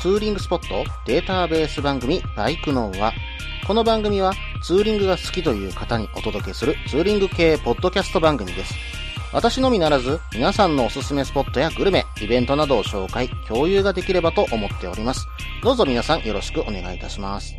ツーリングスポットデータベース番組バイクノンは、この番組はツーリングが好きという方にお届けするツーリング系ポッドキャスト番組です。私のみならず、皆さんのおすすめスポットやグルメ、イベントなどを紹介、共有ができればと思っております。どうぞ皆さんよろしくお願いいたします。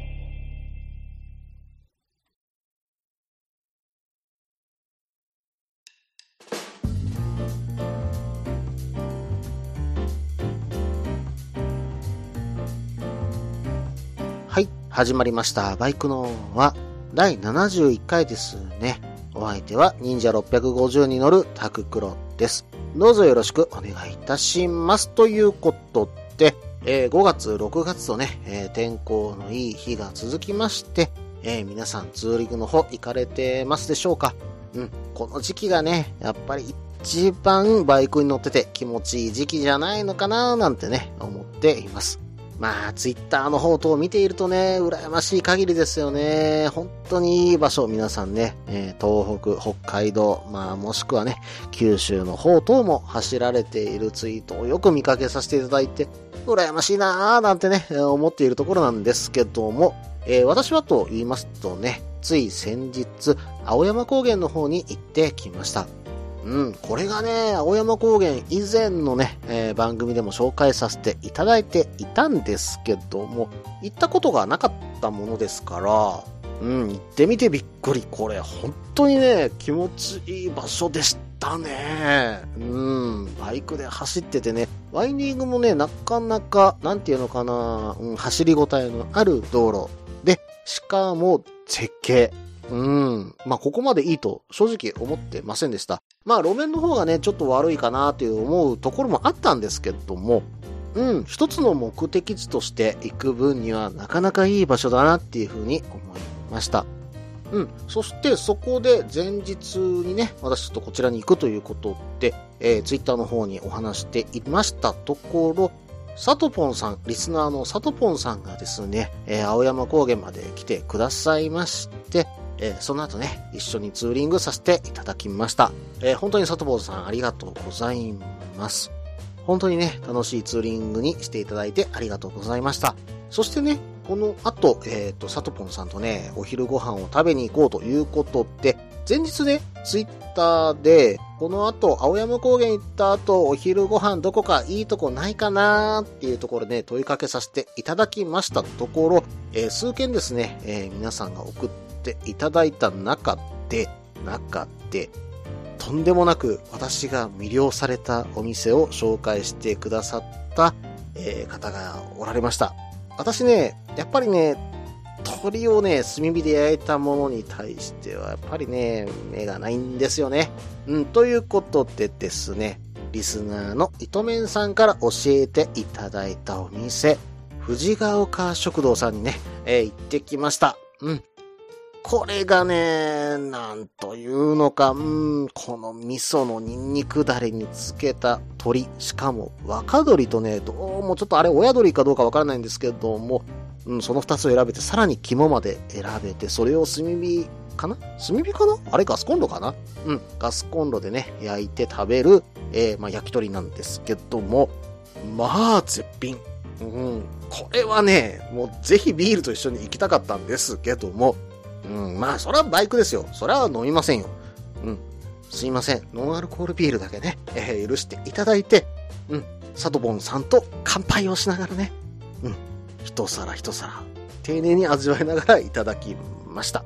始まりました。バイクのは第71回ですね。お相手は忍者650に乗るタククロです。どうぞよろしくお願いいたします。ということで、えー5月、6月とね、えー天候のいい日が続きまして、えー皆さんツーリングの方行かれてますでしょうかうん、この時期がね、やっぱり一番バイクに乗ってて気持ちいい時期じゃないのかななんてね、思っています。まあ、ツイッターの方等を見ているとね、羨ましい限りですよね。本当にいい場所皆さんね、えー東北、北海道、まあもしくはね、九州の方等も走られているツイートをよく見かけさせていただいて、羨ましいなーなんてね、思っているところなんですけども、えー私はと言いますとね、つい先日、青山高原の方に行ってきました。うん、これがね、青山高原以前のね、えー番組でも紹介させていただいていたんですけども、行ったことがなかったものですから、うん、行ってみてびっくり。これ、本当にね、気持ちいい場所でしたね。うん、バイクで走っててね、ワインディングもね、なかなか、なんていうのかな、うん、走りごたえのある道路で、しかも絶景。うん。まあ、ここまでいいと正直思ってませんでした。まあ、路面の方がね、ちょっと悪いかなという思うところもあったんですけども、うん、一つの目的地として行く分にはなかなかいい場所だなっていうふうに思いました。うん。そしてそこで前日にね、私ちょっとこちらに行くということで、えー、ツイッターの方にお話していましたところ、サトポンさん、リスナーのサトポンさんがですね、えー青山高原まで来てくださいまして、えーその後ね、一緒にツーリングさせていただきました。えー本当にサトポンさんありがとうございます。本当にね、楽しいツーリングにしていただいてありがとうございました。そしてね、この後、えっ、と、サトポンさんとね、お昼ご飯を食べに行こうということで、前日ね、ツイッターで、この後、青山高原行った後、お昼ご飯どこかいいとこないかなーっていうところで、ね、問いかけさせていただきましたところ、えー数件ですね、えー皆さんが送ってていただいた中で、中で、とんでもなく私が魅了されたお店を紹介してくださった、えー方がおられました。私ね、やっぱりね、鶏をね、炭火で焼いたものに対しては、やっぱりね、目がないんですよね。うん、ということでですね、リスナーの糸面さんから教えていただいたお店、藤ヶ丘食堂さんにね、えー行ってきました。うん。これがね、なんというのか、うん、この味噌のニンニクだれにつけた鶏、しかも若鶏とね、どうもちょっとあれ親鶏かどうかわからないんですけども、うん、その二つを選べて、さらに肝まで選べて、それを炭火かな？炭火かな？あれガスコンロかな？うん、ガスコンロでね、焼いて食べる、えーまあ、焼き鳥なんですけども、まあ、絶品。うん、これはね、もうぜひビールと一緒に行きたかったんですけども、うん、まあ、それはバイクですよ。それは飲みませんよ。うん。すいません。ノンアルコールビールだけね、えー許していただいて、うん。サトボンさんと乾杯をしながらね、うん。一皿一皿、丁寧に味わいながらいただきました。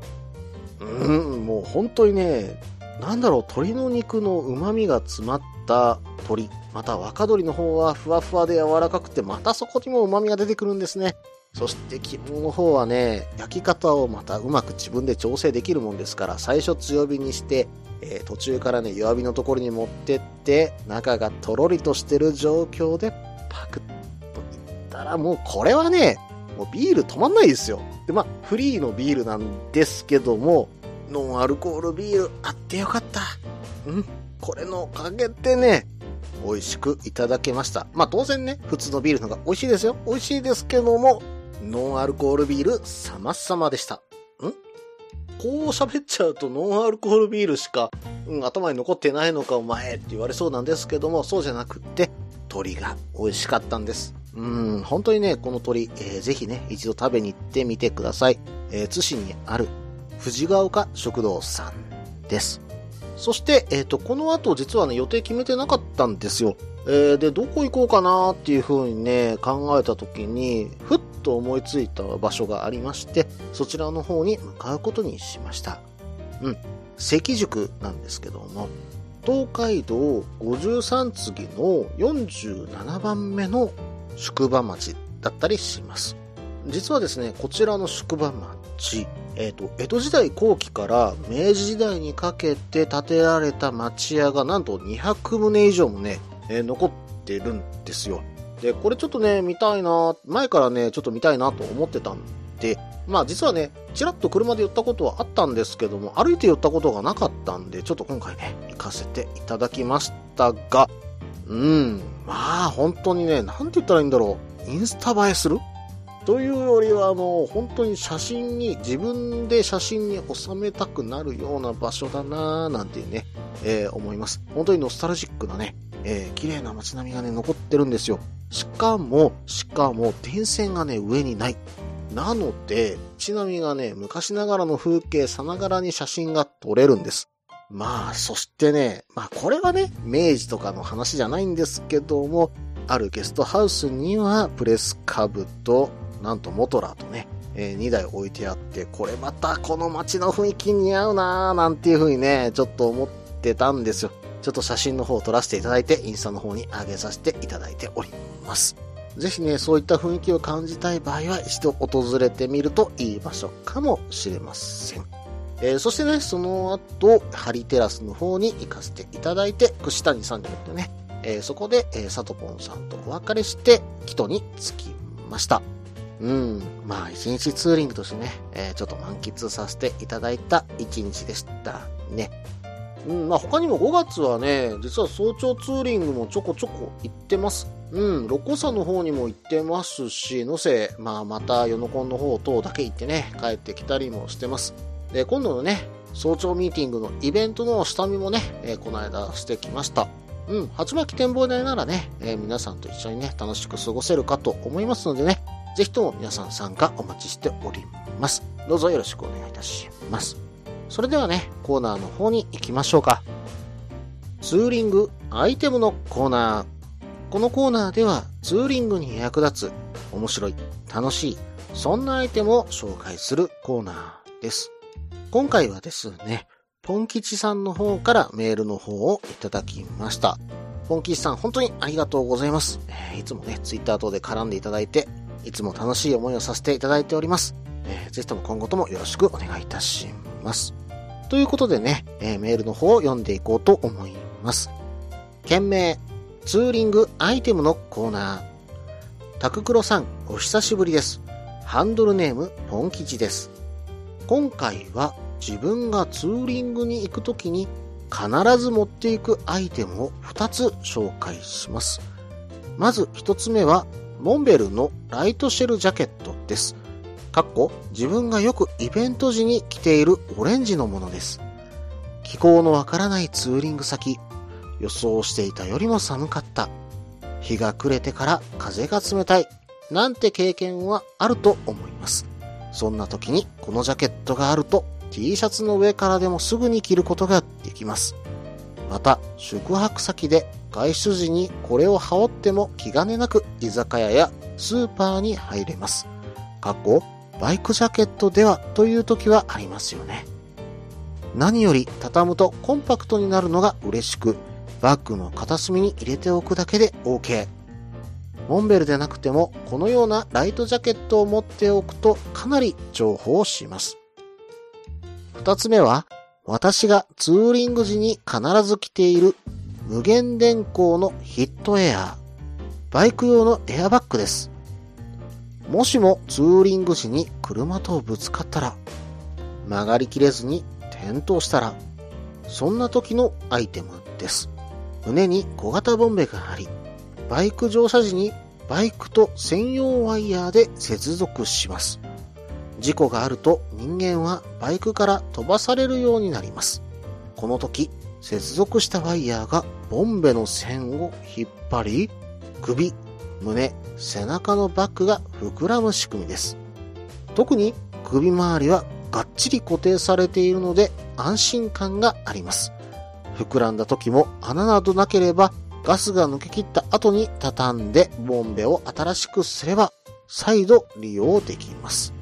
うん、もう本当にね、なんだろう、鶏の肉の旨味が詰まった鶏。また若鶏の方はふわふわで柔らかくて、またそこにも旨味が出てくるんですね。そして肝の方はね、焼き方をまたうまく自分で調整できるもんですから、最初強火にして、えー途中からね、弱火のところに持ってって、中がとろりとしてる状況でパクッといったら、もうこれはね、もうビール止まんないですよ。で、まあ、フリーのビールなんですけども、ノンアルコールビールあってよかった。うん。これのおかげでね、美味しくいただけました。まあ当然ね、普通のビールの方が美味しいですよ。美味しいですけども、ノンアルコールビール様々でした。ん？こう喋っちゃうとノンアルコールビールしか、うん、頭に残ってないのかお前って言われそうなんですけども、そうじゃなくって、鶏が美味しかったんです。うん、本当にね、この鳥、えーぜひね、一度食べに行ってみてください。えー津市にある藤ヶ丘食堂さんです。そして、えっ、と、この後実はね、予定決めてなかったんですよ。えーで、どこ行こうかなっていう風にね、考えた時に、ふっと思いついた場所がありまして、そちらの方に向かうことにしました。うん。関宿なんですけども、東海道53次の47番目の宿場町だったりします。実はですね、こちらの宿場町、えっ、と、江戸時代後期から明治時代にかけて建てられた町屋がなんと200棟以上もね、えー残ってるんですよ。で、これちょっとね、見たいな、前からね、ちょっと見たいなと思ってたんで、まあ実はね、ちらっと車で寄ったことはあったんですけども、歩いて寄ったことがなかったんで、ちょっと今回ね、行かせていただきましたが、うん、まあ本当にね、なんて言ったらいいんだろう、インスタ映えする？というよりはもう本当に写真に、自分で写真に収めたくなるような場所だなぁなんてね、えー思います。本当にノスタルジックなね、えー綺麗な街並みがね、残ってるんですよ。しかも、しかも、電線がね、上にない。なので、街並みがね、昔ながらの風景さながらに写真が撮れるんです。まあ、そしてね、まあこれはね、明治とかの話じゃないんですけども、あるゲストハウスにはプレス株と、なんとモトラーとね、え2台置いてあって、これまたこの街の雰囲気に合うなぁ、なんていう風にね、ちょっと思ってたんですよ。ちょっと写真の方を撮らせていただいて、インスタの方に上げさせていただいております。ぜひね、そういった雰囲気を感じたい場合は、一度訪れてみるといい場所かもしれません。えーそしてね、その後、ハリテラスの方に行かせていただいて、串谷さんじゃなくてね、えーそこで、えー、サトポンさんとお別れして、キトに着きました。うん、まあ、一日ツーリングとしてね、えーちょっと満喫させていただいた一日でしたね。うん、まあ他にも5月はね、実は早朝ツーリングもちょこちょこ行ってます。うん、六甲山の方にも行ってますし、のせ、まあまたヨノコンの方等だけ行ってね、帰ってきたりもしてます。で、今度のね、早朝ミーティングのイベントの下見もね、えーこの間してきました。うん、鉢巻展望台ならね、えー皆さんと一緒にね、楽しく過ごせるかと思いますのでね、ぜひとも皆さん参加お待ちしております。どうぞよろしくお願いいたします。それではね、コーナーの方に行きましょうか。ツーリングアイテムのコーナー。このコーナーではツーリングに役立つ、面白い、楽しい、そんなアイテムを紹介するコーナーです。今回はですね、ポン吉さんの方からメールの方をいただきました。ポン吉さん、本当にありがとうございます。えいつもね、ツイッター等で絡んでいただいて、いつも楽しい思いをさせていただいております。えーぜひとも今後ともよろしくお願いいたします。ということでね、えーメールの方を読んでいこうと思います。件名、ツーリングアイテムのコーナー。タククロさん、お久しぶりです。ハンドルネーム、ポン吉です。今回は自分がツーリングに行くときに必ず持っていくアイテムを2つ紹介します。まず1つ目は、モンベルのライトシェルジャケットです。かっこ自分がよくイベント時に着ているオレンジのものです。気候のわからないツーリング先、予想していたよりも寒かった。日が暮れてから風が冷たい。なんて経験はあると思います。そんな時にこのジャケットがあると T シャツの上からでもすぐに着ることができます。また、宿泊先で外出時にこれを羽織っても気兼ねなく居酒屋やスーパーに入れます。かっこ、バイクジャケットではという時はありますよね。何より畳むとコンパクトになるのが嬉しく、バッグの片隅に入れておくだけで OK。モンベルでなくても、このようなライトジャケットを持っておくとかなり重宝します。二つ目は、私がツーリング時に必ず着ている無限電光のヒットエアー。バイク用のエアバッグです。もしもツーリング時に車とぶつかったら、曲がりきれずに転倒したら、そんな時のアイテムです。胸に小型ボンベがあり、バイク乗車時にバイクと専用ワイヤーで接続します。事故があると人間はバイクから飛ばされるようになります。この時、接続したワイヤーがボンベの線を引っ張り、首、胸、背中のバッグが膨らむ仕組みです。特に首周りはがっちり固定されているので安心感があります。膨らんだ時も穴などなければガスが抜け切った後に畳んでボンベを新しくすれば再度利用できます。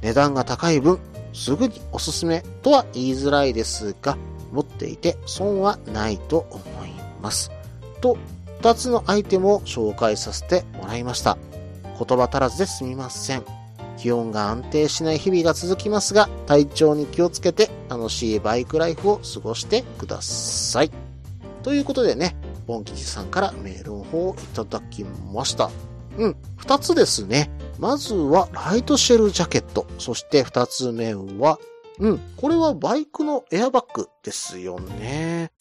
値段が高い分すぐにおすすめとは言いづらいですが持っていて損はないと思います。と、2つのアイテムを紹介させてもらいました。言葉足らずですみません。気温が安定しない日々が続きますが、体調に気をつけて楽しいバイクライフを過ごしてください。ということでね、ボン吉さんからメールの方をいただきました。うん、二つですね。まずはライトシェルジャケット。そして二つ目は、うん、これはバイクのエアバッグですよね。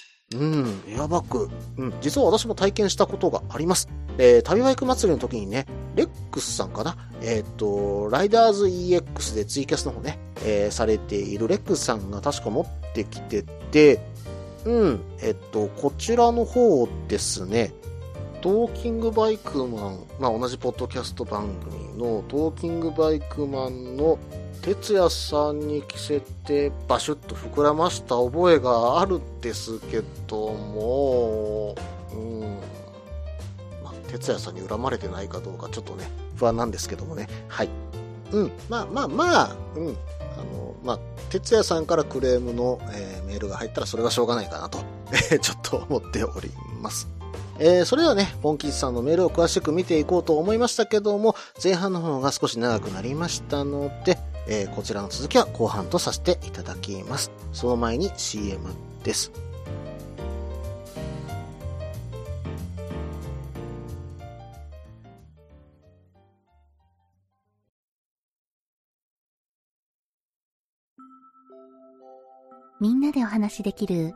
うん、エアバッグ。うん、実は私も体験したことがあります。えー、旅バイク祭りの時にね、レックスさんかな？えっ、と、ライダーズ EX でツイキャスの方ね、えー、されているレックスさんが確か持ってきてて、うん、えっと、こちらの方ですね、トーキングバイクマン、まあ同じポッドキャスト番組のトーキングバイクマンの哲也さんに着せてバシュッと膨らました覚えがあるんですけども、うん。まあ、哲也さんに恨まれてないかどうかちょっとね、不安なんですけどもね。はい。うん。まあまあまあ、うん。あの、まあ、哲也さんからクレームの、えー、メールが入ったらそれはしょうがないかなと、ちょっと思っております。えー、それではね、ポンキーさんのメールを詳しく見ていこうと思いましたけども、前半の方が少し長くなりましたので、えー、こちらの続きは後半とさせていただきます。その前に CM です。みんなでお話できる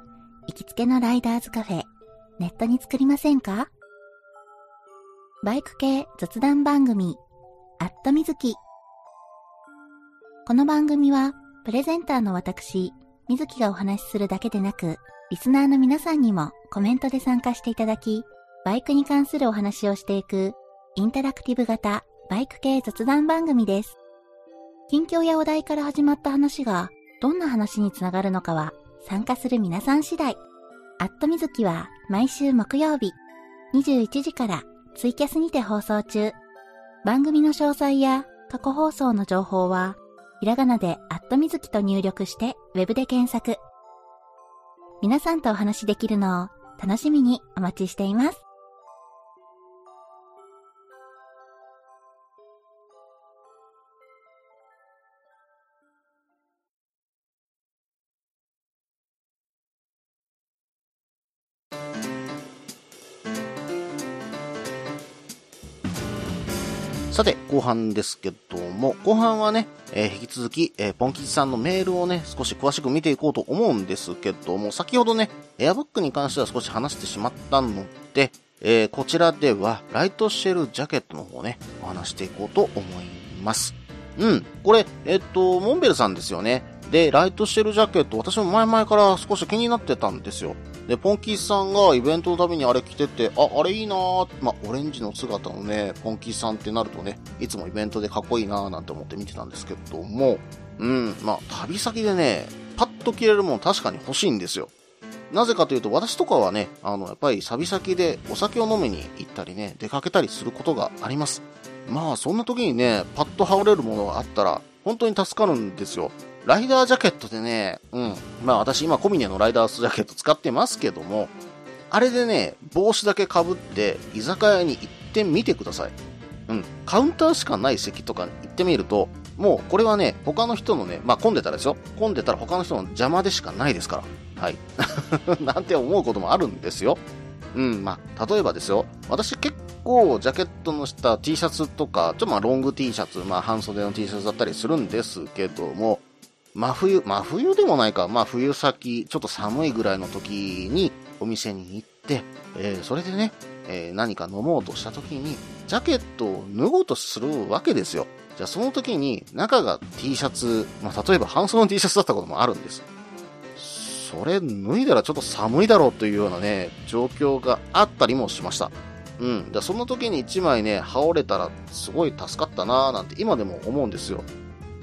行きつけのライダーズカフェ、ネットに作りませんか？バイク系雑談番組、アットみずき。この番組は、プレゼンターの私、みずきがお話しするだけでなく、リスナーの皆さんにもコメントで参加していただき、バイクに関するお話をしていく、インタラクティブ型バイク系雑談番組です。近況やお題から始まった話が、どんな話につながるのかは、参加する皆さん次第。アットみずきは毎週木曜日、21時からツイキャスにて放送中。番組の詳細や過去放送の情報は、ひらがなでアットみずきと入力してウェブで検索。皆さんとお話しできるのを楽しみにお待ちしています。さて、後半ですけども、後半はね、えー、引き続き、えー、ポンキチさんのメールをね、少し詳しく見ていこうと思うんですけども、先ほどね、エアバッグに関しては少し話してしまったので、えー、こちらでは、ライトシェルジャケットの方ね、お話していこうと思います。うん。これ、えっと、モンベルさんですよね。で、ライトシェルジャケット、私も前々から少し気になってたんですよ。で、ポンキースさんがイベントのためにあれ着てて、あ、あれいいなーまあ、オレンジの姿のね、ポンキースさんってなるとね、いつもイベントでかっこいいなーなんて思って見てたんですけども、うん、まあ、旅先でね、パッと着れるもの確かに欲しいんですよ。なぜかというと、私とかはね、あの、やっぱり旅先でお酒を飲みに行ったりね、出かけたりすることがあります。まあ、そんな時にね、パッと羽織れるものがあったら、本当に助かるんですよ。ライダージャケットでね、うん。まあ私今コミネのライダースジャケット使ってますけども、あれでね、帽子だけ被って居酒屋に行ってみてください。うん。カウンターしかない席とかに行ってみると、もうこれはね、他の人のね、まあ混んでたらですよ。混んでたら他の人の邪魔でしかないですから。はい。なんて思うこともあるんですよ。うん、まあ、例えばですよ。私結構ジャケットの下 T シャツとか、ちょっとまあロング T シャツ、まあ半袖の T シャツだったりするんですけども、真冬、真冬でもないか、まあ冬先、ちょっと寒いぐらいの時にお店に行って、えー、それでね、えー、何か飲もうとした時に、ジャケットを脱ごうとするわけですよ。じゃあその時に中が T シャツ、まあ例えば半袖の T シャツだったこともあるんです。それ脱いだらちょっと寒いだろうというようなね、状況があったりもしました。うん。だその時に1枚ね、羽織れたらすごい助かったなーなんて今でも思うんですよ。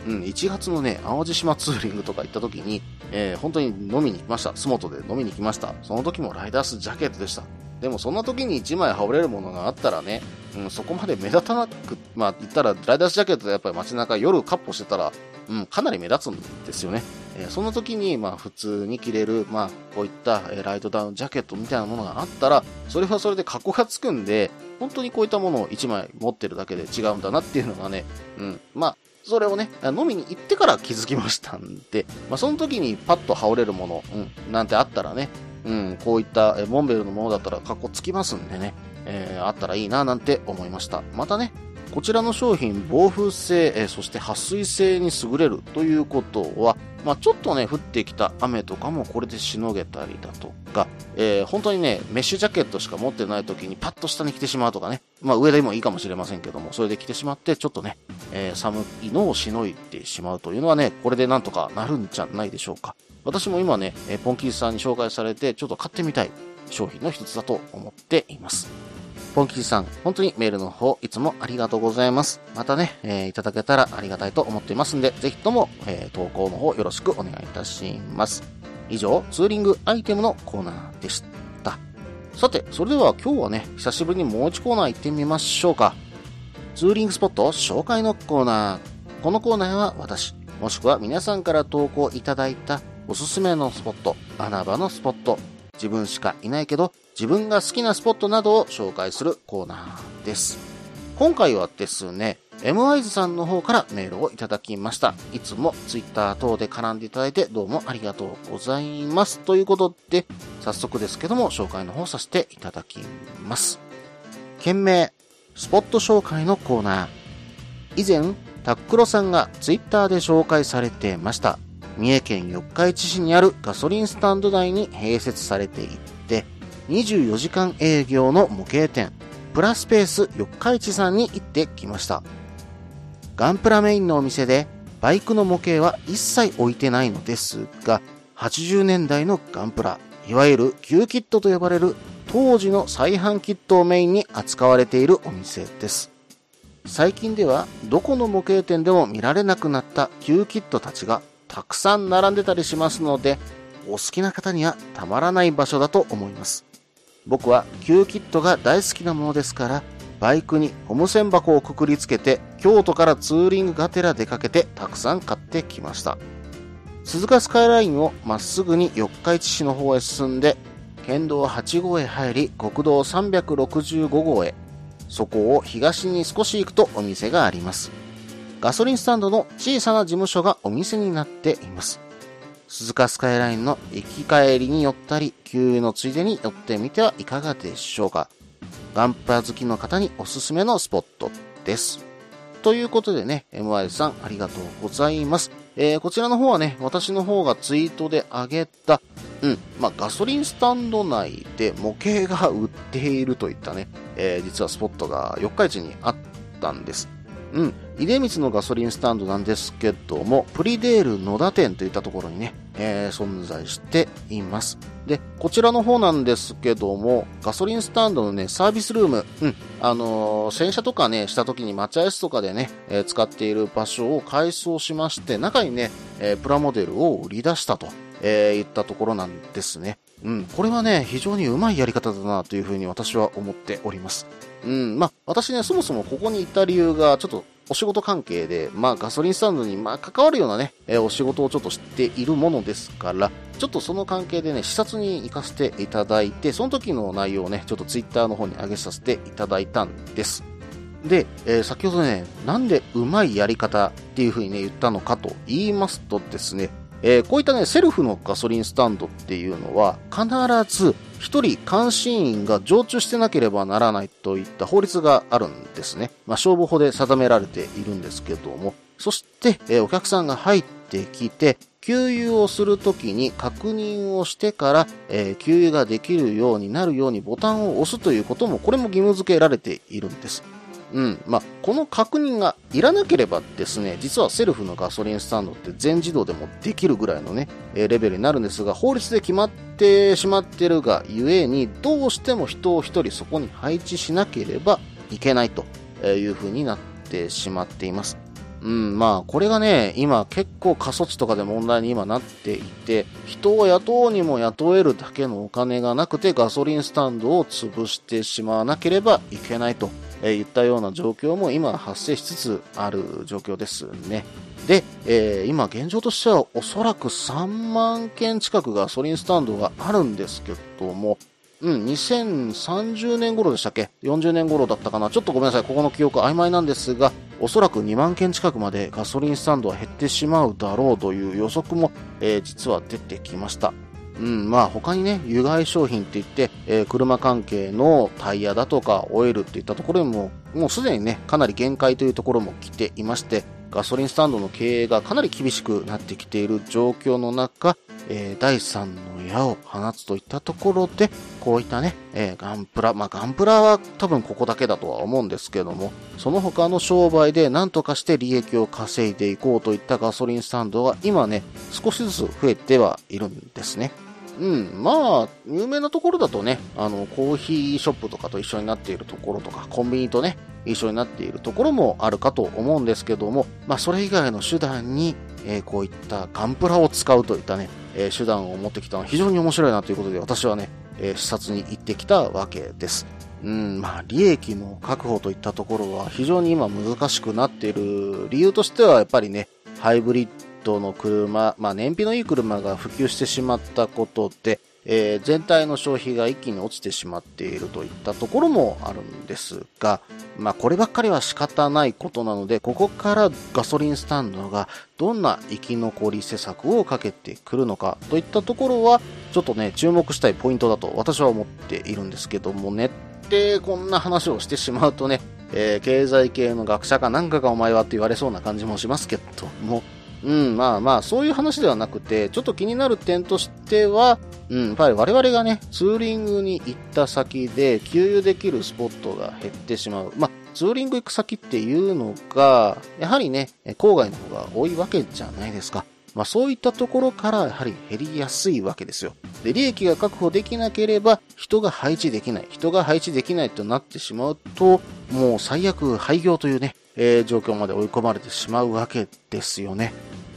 うん、1月のね、淡路島ツーリングとか行った時に、えー、本当に飲みに行きました。洲本で飲みに行きました。その時もライダースジャケットでした。でもそんな時に1枚羽織れるものがあったらね、うん、そこまで目立たなく、まあ言ったらライダースジャケットでやっぱり街中夜カッポしてたら、うん、かなり目立つんですよね。えー、その時に、まあ普通に着れる、まあこういった、えライトダウンジャケットみたいなものがあったら、それはそれで格好がつくんで、本当にこういったものを1枚持ってるだけで違うんだなっていうのがね、うん、まあそれをね、飲みに行ってから気づきましたんで、まあ、その時にパッと羽織れるもの、うん、なんてあったらね、うん、こういったモンベルのものだったら格好つきますんでね、えー、あったらいいななんて思いました。またね、こちらの商品、防風性、えー、そして撥水性に優れるということは、まあ、ちょっとね、降ってきた雨とかもこれでしのげたりだとか、えー、本当にね、メッシュジャケットしか持ってない時にパッと下に着てしまうとかね、まあ上でもいいかもしれませんけども、それで着てしまって、ちょっとね、えー、寒いのをしのいでしまうというのはね、これでなんとかなるんじゃないでしょうか。私も今ね、えポンキーさんに紹介されて、ちょっと買ってみたい商品の一つだと思っています。ポンキーさん、本当にメールの方、いつもありがとうございます。またね、えー、いただけたらありがたいと思っていますんで、ぜひとも、え、投稿の方よろしくお願いいたします。以上、ツーリングアイテムのコーナーでした。さて、それでは今日はね、久しぶりにもう一コーナー行ってみましょうか。ツーリングスポット紹介のコーナー。このコーナーは私、もしくは皆さんから投稿いただいたおすすめのスポット、穴場のスポット、自分しかいないけど自分が好きなスポットなどを紹介するコーナーです。今回はですね、m i ズさんの方からメールをいただきました。いつも Twitter 等で絡んでいただいてどうもありがとうございます。ということで、早速ですけども紹介の方させていただきます。件名、スポット紹介のコーナー。以前、タックロさんが Twitter で紹介されてました。三重県四日市市にあるガソリンスタンド内に併設されていて、24時間営業の模型店、プラスペース四日市さんに行ってきました。ガンプラメインのお店で、バイクの模型は一切置いてないのですが、80年代のガンプラ、いわゆる旧キットと呼ばれる当時の再販キットをメインに扱われているお店です。最近ではどこの模型店でも見られなくなった旧キットたちがたくさん並んでたりしますので、お好きな方にはたまらない場所だと思います。僕は旧キットが大好きなものですから、バイクにゴム栓箱をくくりつけて、京都からツーリングがてら出かけてたくさん買ってきました。鈴鹿スカイラインをまっすぐに四日市市の方へ進んで、県道8号へ入り、国道365号へ、そこを東に少し行くとお店があります。ガソリンスタンドの小さな事務所がお店になっています。鈴鹿スカイラインの行き帰りに寄ったり、給油のついでに寄ってみてはいかがでしょうか。ガンプラ好きの方におすすめのスポットです。ということでね、MY さんありがとうございます。えー、こちらの方はね、私の方がツイートで上げた、うん、まあ、ガソリンスタンド内で模型が売っているといったね、えー、実はスポットが四日市にあったんです。うん、出光のガソリンスタンドなんですけども、プリデール野田店といったところにね、えー、存在しています。で、こちらの方なんですけども、ガソリンスタンドのね、サービスルーム、うん、あのー、洗車とかね、した時に待合室とかでね、えー、使っている場所を改装しまして、中にね、えプラモデルを売り出したと、えいったところなんですね。うん、これはね、非常にうまいやり方だなというふうに私は思っております。うん、まあ、私ね、そもそもここに行った理由が、ちょっとお仕事関係で、まあ、ガソリンスタンドに、まあ、関わるようなね、えー、お仕事をちょっと知っているものですから、ちょっとその関係でね、視察に行かせていただいて、その時の内容をね、ちょっとツイッターの方に上げさせていただいたんです。で、えー、先ほどね、なんでうまいやり方っていう風にね、言ったのかと言いますとですね、えー、こういったね、セルフのガソリンスタンドっていうのは、必ず一人監視員が常駐してなければならないといった法律があるんですね。まあ、消防法で定められているんですけども、そして、え、お客さんが入ってきて、給油をするときに確認をしてから、えー、給油ができるようになるようにボタンを押すということも、これも義務付けられているんです。うん。まあ、この確認がいらなければですね、実はセルフのガソリンスタンドって全自動でもできるぐらいのね、えレベルになるんですが、法律で決まってしまってるがゆえに、どうしても人を一人そこに配置しなければいけないという風になってしまっています。うん、まあ、これがね、今結構過疎地とかで問題に今なっていて、人を雇うにも雇えるだけのお金がなくてガソリンスタンドを潰してしまわなければいけないと、えー、言ったような状況も今発生しつつある状況ですね。で、えー、今現状としてはおそらく3万件近くガソリンスタンドがあるんですけども、うん、2030年頃でしたっけ ?40 年頃だったかな？ちょっとごめんなさい。ここの記憶曖昧なんですが、おそらく2万件近くまでガソリンスタンドは減ってしまうだろうという予測も、えー、実は出てきました。うん、まあ他にね、有害商品って言って、えー、車関係のタイヤだとかオイルっていったところにも、もうすでにね、かなり限界というところも来ていまして、ガソリンスタンドの経営がかなり厳しくなってきている状況の中、えー、第3の矢を放つといったところで、こういったね、えー、ガンプラ、まあ、ガンプラは多分ここだけだとは思うんですけども、その他の商売で何とかして利益を稼いでいこうといったガソリンスタンドが今ね、少しずつ増えてはいるんですね。うん、まあ、有名なところだとね、あの、コーヒーショップとかと一緒になっているところとか、コンビニとね、一緒になっているところもあるかと思うんですけども、まあ、それ以外の手段に、えー、こういったガンプラを使うといったね、えー、手段を持ってきたのは非常に面白いなということで、私はね、えー、視察に行ってきたわけです。うん、まあ、利益の確保といったところは非常に今難しくなっている理由としては、やっぱりね、ハイブリッドの車、まあ、燃費のいい車が普及してしまったことで、えー、全体の消費が一気に落ちてしまっているといったところもあるんですが、まあこればっかりは仕方ないことなので、ここからガソリンスタンドがどんな生き残り施策をかけてくるのかといったところは、ちょっとね、注目したいポイントだと私は思っているんですけども、ネットでこんな話をしてしまうとね、えー、経済系の学者かなんかがお前はって言われそうな感じもしますけども、うん、まあまあ、そういう話ではなくて、ちょっと気になる点としては、うん、やっぱり我々がね、ツーリングに行った先で、給油できるスポットが減ってしまう。まあ、ツーリング行く先っていうのが、やはりね、郊外の方が多いわけじゃないですか。まあそういったところからやはり減りやすいわけですよ。で、利益が確保できなければ人が配置できない。人が配置できないとなってしまうと、もう最悪廃業というね、えー、状況まで追い込まれてしまうわけですよね。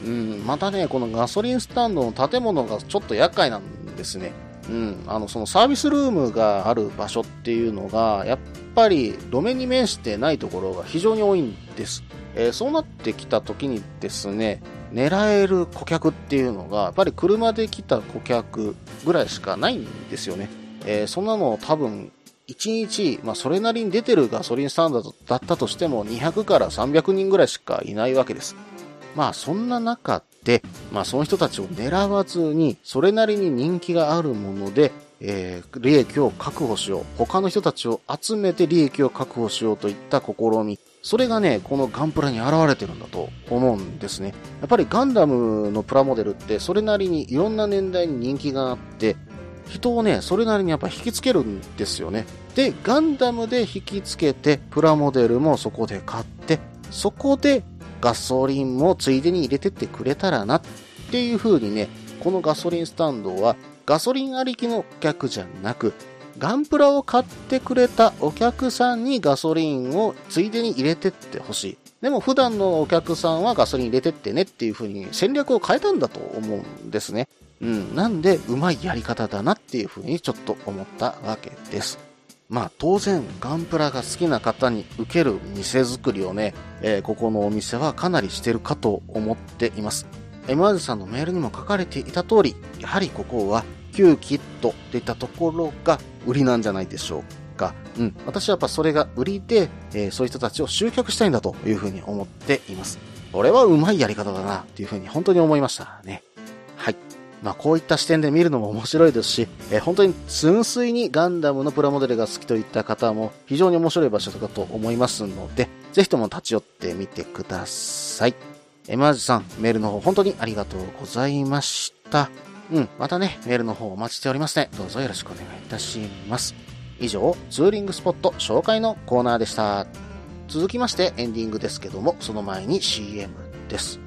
うん、またね、このガソリンスタンドの建物がちょっと厄介なんですね。うん、あの、そのサービスルームがある場所っていうのが、やっぱり路面に面してないところが非常に多いんです。えー、そうなってきた時にですね、狙える顧客っていうのが、やっぱり車で来た顧客ぐらいしかないんですよね。えー、そんなの多分、1日、まあ、それなりに出てるガソリンスタンドだったとしても、200から300人ぐらいしかいないわけです。まあそんな中で、まあその人たちを狙わずに、それなりに人気があるもので、えー、利益を確保しよう。他の人たちを集めて利益を確保しようといった試み。それがね、このガンプラに現れてるんだと思うんですね。やっぱりガンダムのプラモデルってそれなりにいろんな年代に人気があって、人をね、それなりにやっぱ引きつけるんですよね。で、ガンダムで引きつけて、プラモデルもそこで買って、そこでガソリンもついでに入れてってくれたらなっていう風にね、このガソリンスタンドはガソリンありきのお客じゃなく、ガンプラを買ってくれたお客さんにガソリンをついでに入れてってほしい。でも普段のお客さんはガソリン入れてってねっていう風に戦略を変えたんだと思うんですね。うん。なんで、うまいやり方だなっていう風にちょっと思ったわけです。まあ当然ガンプラが好きな方に受ける店作りをね、えー、ここのお店はかなりしてるかと思っています。MR さんのメールにも書かれていた通り、やはりここは旧キットといったところが売りなんじゃないでしょうか。うん。私はやっぱそれが売りで、えー、そういう人たちを集客したいんだというふうに思っています。これはうまいやり方だなっていうふうに本当に思いましたね。はい。まあ、こういった視点で見るのも面白いですし、えー、本当に純粋にガンダムのプラモデルが好きといった方も非常に面白い場所だと思いますので、ぜひとも立ち寄ってみてください。エマージさん、メールの方本当にありがとうございました。うん、またね、メールの方お待ちしておりますね。どうぞよろしくお願いいたします。以上、ツーリングスポット紹介のコーナーでした。続きましてエンディングですけども、その前に CM です。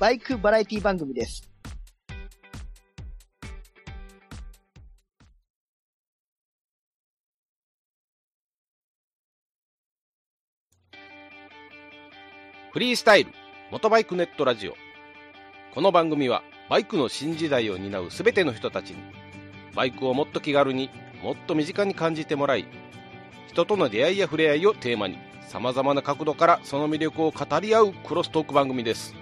バイクバラエティ番組です。フリースタイル、元バイクネットラジオ。この番組は、バイクの新時代を担うすべての人たちに、バイクをもっと気軽にもっと身近に感じてもらい、人との出会いや触れ合いをテーマに、様々な角度からその魅力を語り合うクロストーク番組です。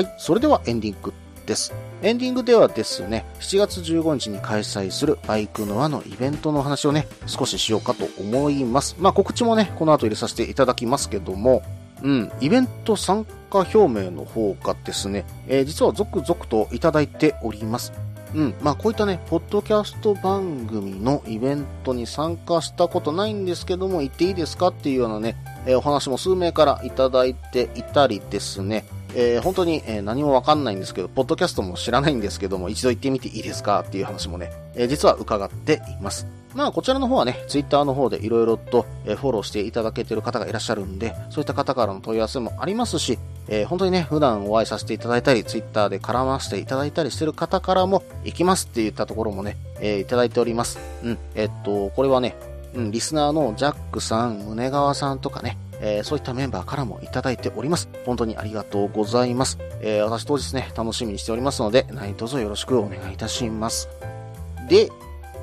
はい、それではエンディングです。エンディングではですね、7月15日に開催するバイクノアのイベントの話をね、少ししようかと思います。まあ告知もね、この後入れさせていただきますけども、うん、イベント参加表明の方がですね、えー、実は続々といただいております。うん。まあ、こういったね、ポッドキャスト番組のイベントに参加したことないんですけども、行っていいですかっていうようなね、えー、お話も数名からいただいていたりですね、えー、本当に、え、何もわかんないんですけど、ポッドキャストも知らないんですけども、一度行ってみていいですかっていう話もね、えー、実は伺っています。まあ、こちらの方はね、ツイッターの方でいろいろと、えフォローしていただけてる方がいらっしゃるんで、そういった方からの問い合わせもありますし、えー、本当にね、普段お会いさせていただいたり、ツイッターで絡ませていただいたりしてる方からも、行きますって言ったところもね、えー、いただいております。うん、えっと、これはね、うん、リスナーのジャックさん、宗川さんとかね、えー、そういったメンバーからもいただいております。本当にありがとうございます。えー、私当日ね、楽しみにしておりますので、何卒よろしくお願いいたします。で、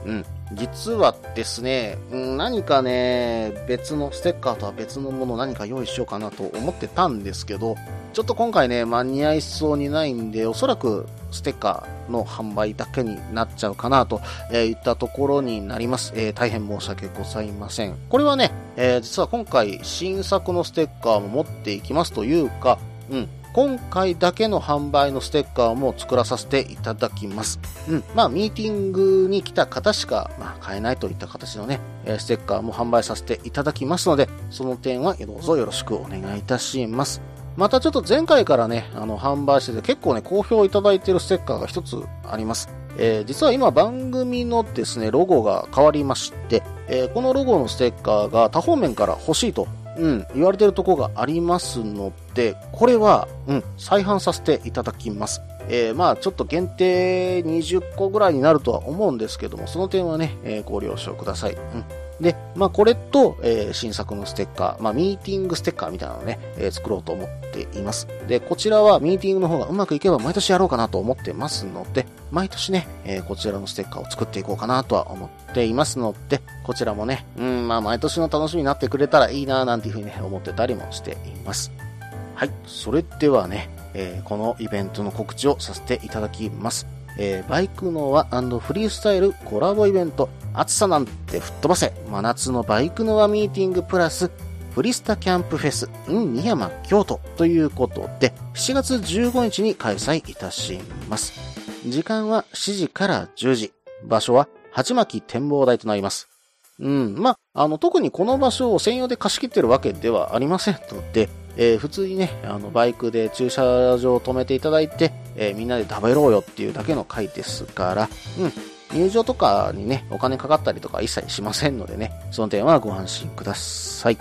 うん、実はですね、何かね、別のステッカーとは別のもの何か用意しようかなと思ってたんですけど、ちょっと今回ね、間に合いそうにないんで、おそらくステッカーの販売だけになっちゃうかなと、えー、いったところになります。えー、大変申し訳ございません。これはね、えー、実は今回新作のステッカーも持っていきますというか、うん、今回だけの販売のステッカーも作らさせていただきます。うん。まあ、ミーティングに来た方しか、まあ、買えないといった形のね、ステッカーも販売させていただきますので、その点はどうぞよろしくお願いいたします。またちょっと前回からね、あの、販売してて結構ね、好評いただいてるステッカーが一つあります。えー、実は今番組のですね、ロゴが変わりまして、えー、このロゴのステッカーが多方面から欲しいとうん、言われてるとこがありますので、これは、うん、再販させていただきます。えー、まあ、ちょっと限定20個ぐらいになるとは思うんですけども、その点はね、えー、ご了承ください。うん。で、まあ、これと、えー、新作のステッカー、まあ、ミーティングステッカーみたいなのをね、えー、作ろうと思っています。で、こちらはミーティングの方がうまくいけば毎年やろうかなと思ってますので、毎年ね、えー、こちらのステッカーを作っていこうかなとは思っていますので、こちらもね、うん、まあ、毎年の楽しみになってくれたらいいななんていうふうにね、思ってたりもしています。はい、それではね、えー、このイベントの告知をさせていただきます。えー、バイクノアフリースタイルコラボイベント、暑さなんて吹っ飛ばせ、真夏のバイクノアミーティングプラス、フリスタキャンプフェス in 二山京都ということで、7月15日に開催いたします。時間は7時から10時。場所は鉢巻展望台となります。うん。ま、あの、特にこの場所を専用で貸し切ってるわけではありませんので、えー、普通にね、あの、バイクで駐車場を止めていただいて、えー、みんなで食べろよっていうだけの回ですから、うん。入場とかにね、お金かかったりとか一切しませんのでね、その点はご安心ください。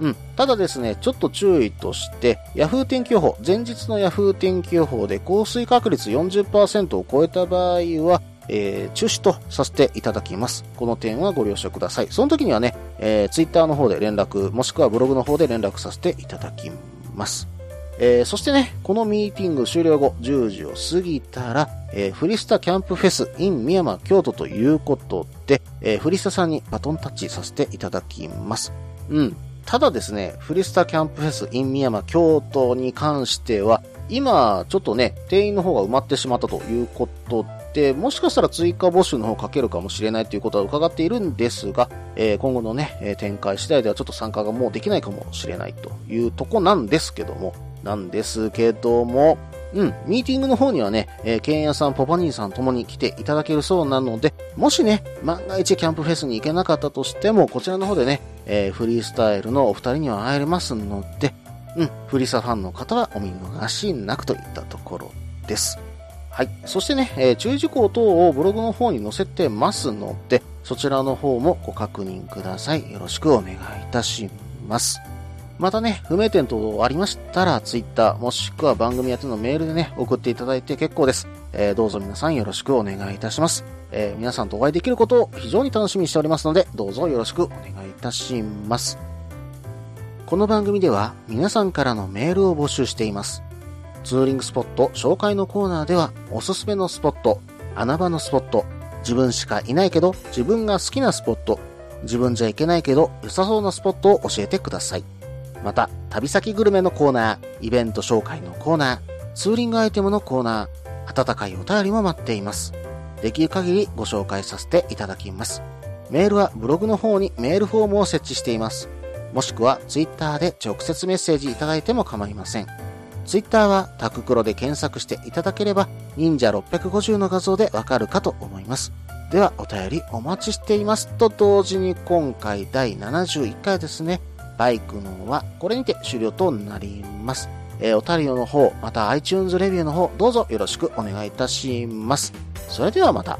うん。ただですね、ちょっと注意として、Yahoo 天気予報、前日の Yahoo 天気予報で降水確率40%を超えた場合は、えー、中止とさせていただきます。この点はご了承ください。その時にはね、えー、ツイッターの方で連絡、もしくはブログの方で連絡させていただきます。えー、そしてね、このミーティング終了後、10時を過ぎたら、えー、フリスタキャンプフェス in 宮山京都ということで、えー、フリスタさんにバトンタッチさせていただきます。うん。ただですね、フリスタキャンプフェス in 宮山京都に関しては、今、ちょっとね、定員の方が埋まってしまったということで、もしかしたら追加募集の方かけるかもしれないということは伺っているんですが、えー今後のね、展開次第ではちょっと参加がもうできないかもしれないというとこなんですけども、なんですけども、うん、ミーティングの方にはね、えーケンヤさん、ポパニーさんともに来ていただけるそうなので、もしね、万が一キャンプフェスに行けなかったとしても、こちらの方でね、えーフリースタイルのお二人には会えますので、うん、フリーサファンの方はお見逃しなくといったところです。はい。そしてね、えー注意事項等をブログの方に載せてますので、そちらの方もご確認ください。よろしくお願いいたします。またね、不明点等ありましたら、ツイッターもしくは番組宛てのメールでね、送っていただいて結構です。えーどうぞ皆さんよろしくお願いいたします。えー皆さんとお会いできることを非常に楽しみにしておりますので、どうぞよろしくお願いいたします。この番組では皆さんからのメールを募集しています。ツーリングスポット紹介のコーナーではおすすめのスポット、穴場のスポット、自分しかいないけど自分が好きなスポット、自分じゃいけないけど良さそうなスポットを教えてください。また、旅先グルメのコーナー、イベント紹介のコーナー、ツーリングアイテムのコーナー、温かいお便りも待っています。できる限りご紹介させていただきます。メールはブログの方にメールフォームを設置しています。もしくはツイッターで直接メッセージいただいても構いません。ツイッターはタククロで検索していただければ忍者650の画像でわかるかと思います。ではお便りお待ちしていますと同時に今回第71回ですね。バイクのはこれにて終了となります。えーお便りの方、また iTunes レビューの方、どうぞよろしくお願いいたします。それではまた。